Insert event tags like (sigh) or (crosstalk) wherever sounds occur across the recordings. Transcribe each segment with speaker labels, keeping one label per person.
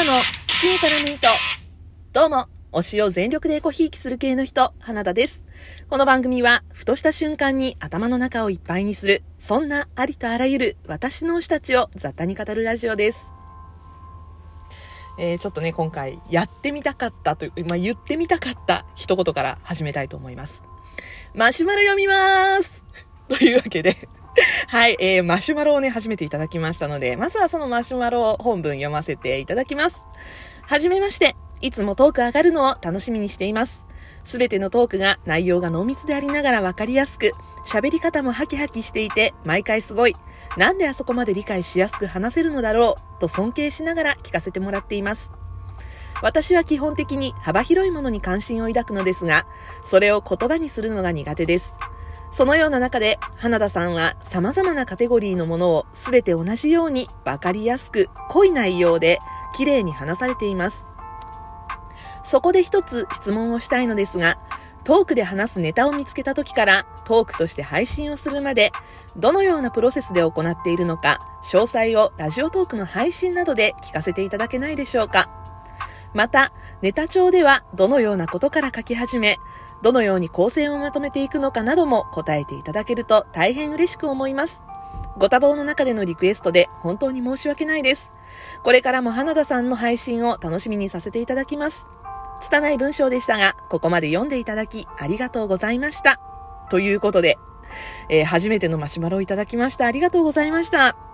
Speaker 1: 田の口に絡む糸。どうも、推しを全力でエコひいきする系の人、花田です。この番組は、ふとした瞬間に頭の中をいっぱいにする、そんなありとあらゆる私の推したちを雑多に語るラジオです。えー、ちょっとね、今回、やってみたかったという、まあ、言ってみたかった一言から始めたいと思います。マシュマロ読みますというわけで (laughs) はい、えー、マシュマロをね、初めていただきましたので、まずはそのマシュマロを本文読ませていただきます。はじめまして。いつもトーク上がるのを楽しみにしています。すべてのトークが内容が濃密でありながらわかりやすく、喋り方もハキハキしていて、毎回すごい。なんであそこまで理解しやすく話せるのだろう、と尊敬しながら聞かせてもらっています。私は基本的に幅広いものに関心を抱くのですが、それを言葉にするのが苦手です。そのような中で、花田さんは様々なカテゴリーのものを全て同じように分かりやすく濃い内容で綺麗に話されています。そこで一つ質問をしたいのですが、トークで話すネタを見つけた時からトークとして配信をするまで、どのようなプロセスで行っているのか、詳細をラジオトークの配信などで聞かせていただけないでしょうか。また、ネタ帳ではどのようなことから書き始め、どのように構成をまとめていくのかなども答えていただけると大変嬉しく思います。ご多忙の中でのリクエストで本当に申し訳ないです。これからも花田さんの配信を楽しみにさせていただきます。拙い文章でしたが、ここまで読んでいただきありがとうございました。ということで、えー、初めてのマシュマロをいただきました。ありがとうございました。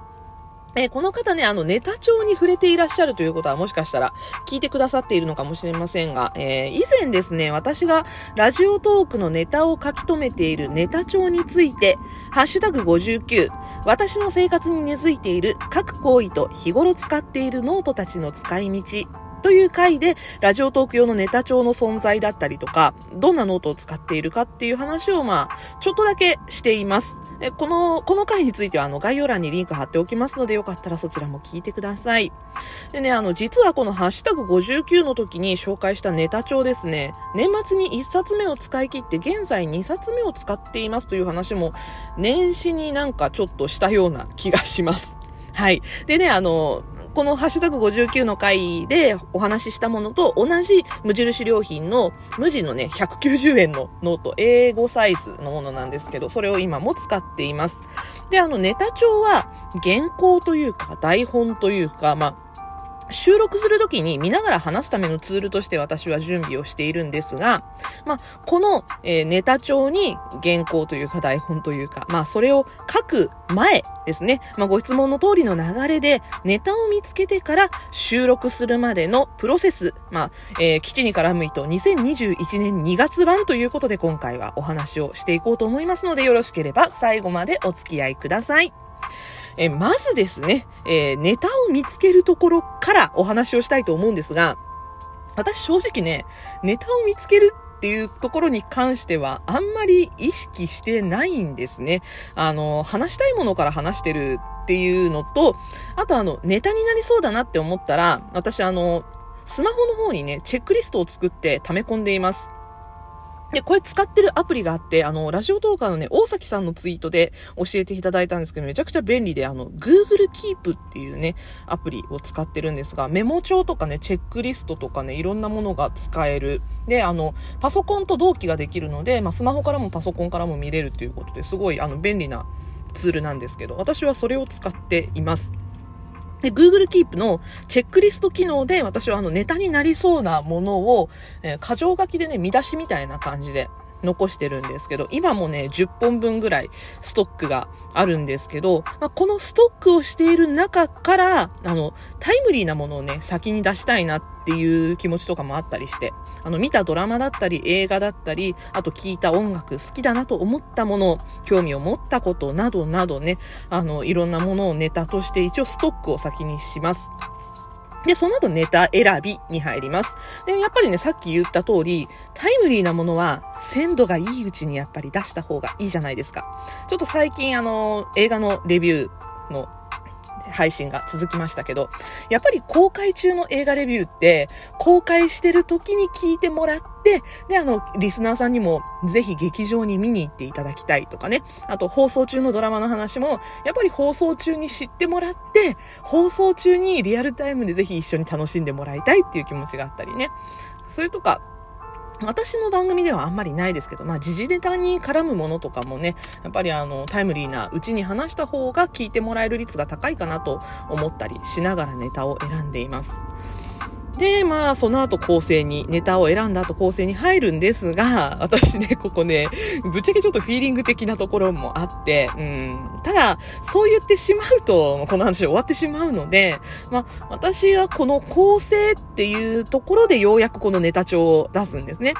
Speaker 1: えこの方ね、あの、ネタ帳に触れていらっしゃるということはもしかしたら聞いてくださっているのかもしれませんが、えー、以前ですね、私がラジオトークのネタを書き留めているネタ帳について、ハッシュタグ59、私の生活に根付いている書く行為と日頃使っているノートたちの使い道という回で、 Radiotalk 用のネタ帳の存在だったりとか、どんなノートを使っているかっていう話を、まあ、ちょっとだけしています。でこの、この回については、あの、概要欄にリンク貼っておきますので、よかったらそちらも聞いてください。でね、あの、実はこのハッシュタグ59の時に紹介したネタ帳ですね、年末に1冊目を使い切って、現在2冊目を使っていますという話も、年始になんかちょっとしたような気がします。はい。でね、あの、このハッシュタグ59の回でお話ししたものと同じ無印良品の無地のね、190円のノート、 A5サイズのものなんですけど、それを今も使っています。で、あの、ネタ帳は原稿というか台本というか、まあ、収録するときに見ながら話すためのツールとして私は準備をしているんですが、まあ、この、え、ネタ帳に原稿というか台本というか、まあ、それを書く前ですね。まあ、ご質問の通りの流れで、ネタを見つけてから収録するまでのプロセス、まあ、えー、基地に絡む糸2021年2月版ということで今回はお話をしていこうと思いますので、よろしければ最後までお付き合いください。えまずですね、えー、ネタを見つけるところからお話をしたいと思うんですが、私正直ね、ネタを見つけるっていうところに関してはあんまり意識してないんですね。あの、話したいものから話してるっていうのと、あとあの、ネタになりそうだなって思ったら、私あの、スマホの方にね、チェックリストを作って溜め込んでいます。で、これ使ってるアプリがあって、あの、ラジオトーカーのね、大崎さんのツイートで教えていただいたんですけど、めちゃくちゃ便利で、あの、Google Keep っていうね、アプリを使ってるんですが、メモ帳とかね、チェックリストとかね、いろんなものが使える。で、あの、パソコンと同期ができるので、まあ、スマホからもパソコンからも見れるということで、すごい、あの、便利なツールなんですけど、私はそれを使っています。で、Google Keep のチェックリスト機能で私はあのネタになりそうなものを、えー、箇条書きでね、見出しみたいな感じで残してるんですけど、今もね、10本分ぐらいストックがあるんですけど、まあ、このストックをしている中から、あの、タイムリーなものをね、先に出したいなっていう気持ちとかもあったりして、あの、見たドラマだったり、映画だったり、あと聞いた音楽、好きだなと思ったもの、興味を持ったことなどなどね、あの、いろんなものをネタとして一応ストックを先にします。で、その後ネタ選びに入ります。で、やっぱりね、さっき言った通り、タイムリーなものは鮮度がいいうちにやっぱり出した方がいいじゃないですか。ちょっと最近あの、映画のレビューの配信が続きましたけど、やっぱり公開中の映画レビューって、公開してる時に聞いてもらって、で、あの、リスナーさんにもぜひ劇場に見に行っていただきたいとかね。あと、放送中のドラマの話も、やっぱり放送中に知ってもらって、放送中にリアルタイムでぜひ一緒に楽しんでもらいたいっていう気持ちがあったりね。それとか、私の番組ではあんまりないですけど、まあ、時事ネタに絡むものとかもね、やっぱりあの、タイムリーなうちに話した方が聞いてもらえる率が高いかなと思ったりしながらネタを選んでいます。で、まあ、その後構成に、ネタを選んだ後構成に入るんですが、(laughs) 私ね、ここね、ぶっちゃけちょっとフィーリング的なところもあって、うん。ただ、そう言ってしまうと、この話終わってしまうので、まあ、私はこの構成っていうところでようやくこのネタ帳を出すんですね。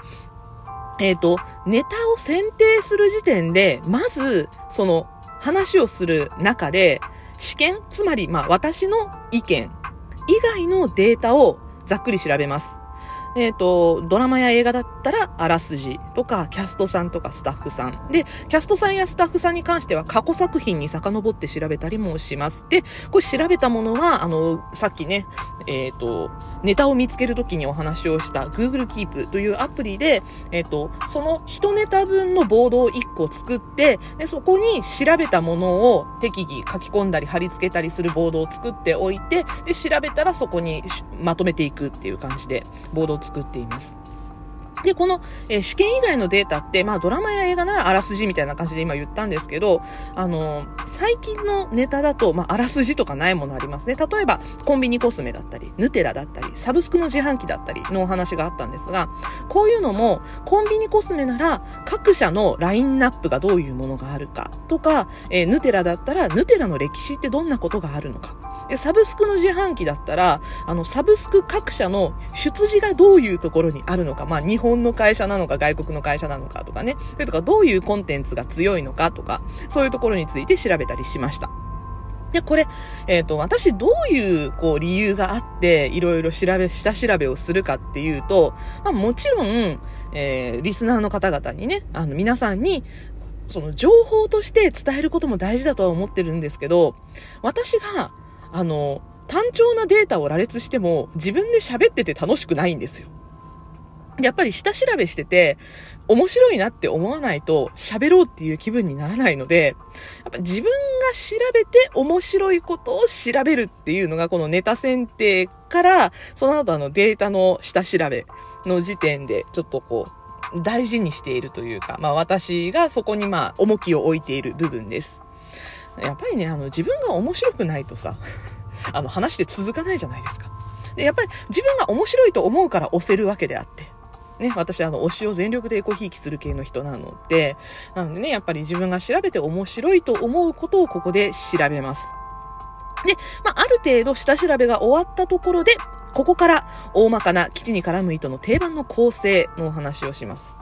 Speaker 1: えっ、ー、と、ネタを選定する時点で、まず、その、話をする中で、試験、つまり、まあ、私の意見以外のデータをざっくり調べます。えっ、ー、と、ドラマや映画だったら、あらすじとか、キャストさんとかスタッフさん。で、キャストさんやスタッフさんに関しては、過去作品に遡って調べたりもします。で、これ調べたものは、あの、さっきね、えっ、ー、と、ネタを見つけるときにお話をした Google Keep というアプリで、えっ、ー、と、その一ネタ分のボードを1個作って、で、そこに調べたものを適宜書き込んだり貼り付けたりするボードを作っておいて、で、調べたらそこにまとめていくっていう感じで、ボードを作っています。で、この、えー、試験以外のデータって、まあドラマや映画ならあらすじみたいな感じで今言ったんですけど、あのー、最近のネタだと、まああらすじとかないものありますね。例えば、コンビニコスメだったり、ヌテラだったり、サブスクの自販機だったりのお話があったんですが、こういうのも、コンビニコスメなら各社のラインナップがどういうものがあるかとか、えー、ヌテラだったら、ヌテラの歴史ってどんなことがあるのか。で、サブスクの自販機だったら、あの、サブスク各社の出自がどういうところにあるのか、まあ、日本本の会社なのか外国の会社なのかとかね、それとかどういうコンテンツが強いのかとか、そういうところについて調べたりしました。で、これ、えっ、ー、と、私どういう、こう、理由があって、いろいろ調べ、下調べをするかっていうと、まあもちろん、えー、リスナーの方々にね、あの、皆さんに、その情報として伝えることも大事だとは思ってるんですけど、私が、あの、単調なデータを羅列しても自分で喋ってて楽しくないんですよ。やっぱり下調べしてて、面白いなって思わないと喋ろうっていう気分にならないので、やっぱ自分が調べて面白いことを調べるっていうのがこのネタ選定から、その後あのデータの下調べの時点でちょっとこう、大事にしているというか、まあ私がそこにまあ重きを置いている部分です。やっぱりね、あの、自分が面白くないとさ、あの、話で続かないじゃないですか。で、やっぱり自分が面白いと思うから押せるわけであって。ね、私、あの、推しを全力でエコひいきする系の人なので、なのでね、やっぱり自分が調べて面白いと思うことをここで調べます。で、まあ、ある程度下調べが終わったところで、ここから大まかな基地に絡む糸の定番の構成のお話をします。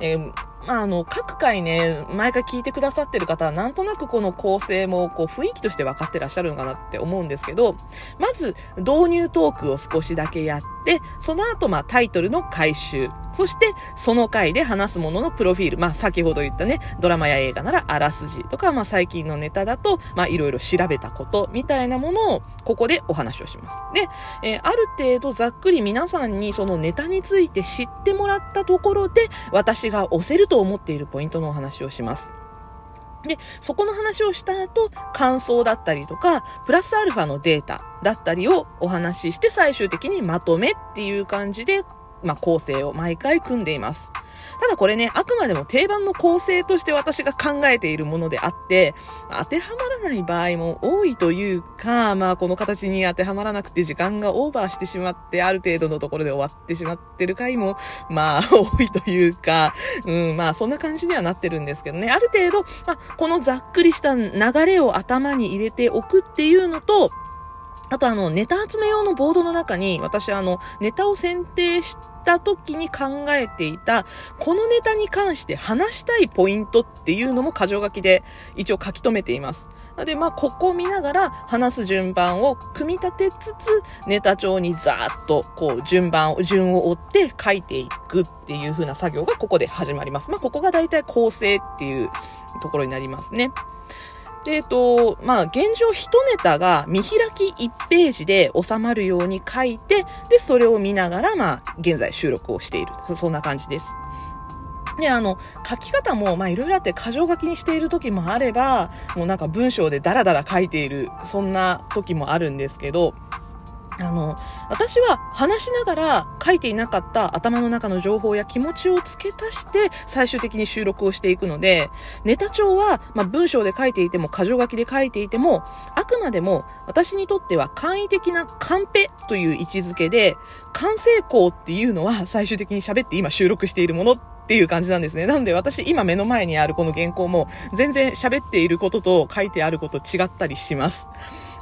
Speaker 1: えー、あ、あの、各回ね、毎回聞いてくださってる方は、なんとなくこの構成も、こう、雰囲気として分かってらっしゃるのかなって思うんですけど、まず、導入トークを少しだけやって、その後、まあ、タイトルの回収。そして、その回で話すもののプロフィール。まあ、先ほど言ったね、ドラマや映画ならあらすじとか、まあ、最近のネタだと、まあ、いろいろ調べたことみたいなものを、ここでお話をします。で、えー、ある程度ざっくり皆さんにそのネタについて知ってもらったところで、私が押せるとと思っているポイントのお話をします。で、そこの話をした後、感想だったりとか、プラスアルファのデータだったりをお話しして最終的にまとめっていう感じで、まあ、構成を毎回組んでいます。ただこれね、あくまでも定番の構成として私が考えているものであって、当てはまらない場合も多いというか、まあこの形に当てはまらなくて時間がオーバーしてしまって、ある程度のところで終わってしまってる回も、まあ多いというか、うん、まあそんな感じにはなってるんですけどね、ある程度、まあこのざっくりした流れを頭に入れておくっていうのと、あとあの、ネタ集め用のボードの中に、私あの、ネタを選定した時に考えていた、このネタに関して話したいポイントっていうのも箇条書きで一応書き留めています。で、まあ、ここを見ながら話す順番を組み立てつつ、ネタ帳にザーッと、こう、順番を、順を追って書いていくっていう風な作業がここで始まります。まあ、ここが大体構成っていうところになりますね。で、えっと、まあ、現状一ネタが見開き1ページで収まるように書いて、で、それを見ながら、まあ、現在収録をしている。そんな感じです。で、あの、書き方も、まあ、いろいろあって、箇条書きにしている時もあれば、もうなんか文章でダラダラ書いている、そんな時もあるんですけど、あの、私は話しながら書いていなかった頭の中の情報や気持ちを付け足して最終的に収録をしていくので、ネタ帳は、まあ、文章で書いていても、箇条書きで書いていても、あくまでも私にとっては簡易的なカンペという位置づけで、完成項っていうのは最終的に喋って今収録しているものっていう感じなんですね。なので私今目の前にあるこの原稿も全然喋っていることと書いてあること違ったりします。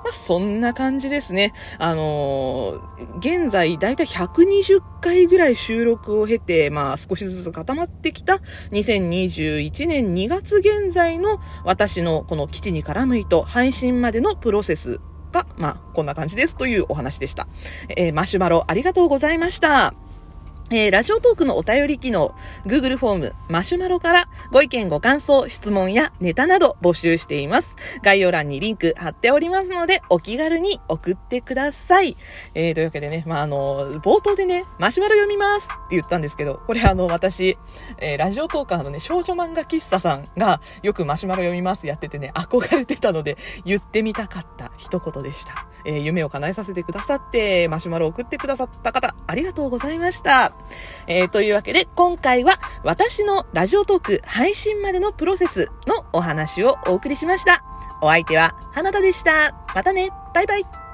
Speaker 1: まあ、そんな感じですね。あのー、現在、だいたい120回ぐらい収録を経て、まあ、少しずつ固まってきた2021年2月現在の私のこの基地に絡む糸配信までのプロセスが、まあ、こんな感じですというお話でした。えー、マシュマロありがとうございました。えー、ラジオトークのお便り機能、Google フォーム、マシュマロからご意見ご感想、質問やネタなど募集しています。概要欄にリンク貼っておりますので、お気軽に送ってください。えー、というわけでね、まあ、あの、冒頭でね、マシュマロ読みますって言ったんですけど、これあの、私、えー、ラジオトーカーのね、少女漫画喫茶さんがよくマシュマロ読みますやっててね、憧れてたので、言ってみたかった一言でした。えー、夢を叶えさせてくださって、マシュマロを送ってくださった方、ありがとうございました。えー、というわけで、今回は私のラジオトーク配信までのプロセスのお話をお送りしました。お相手は花田でした。またね。バイバイ。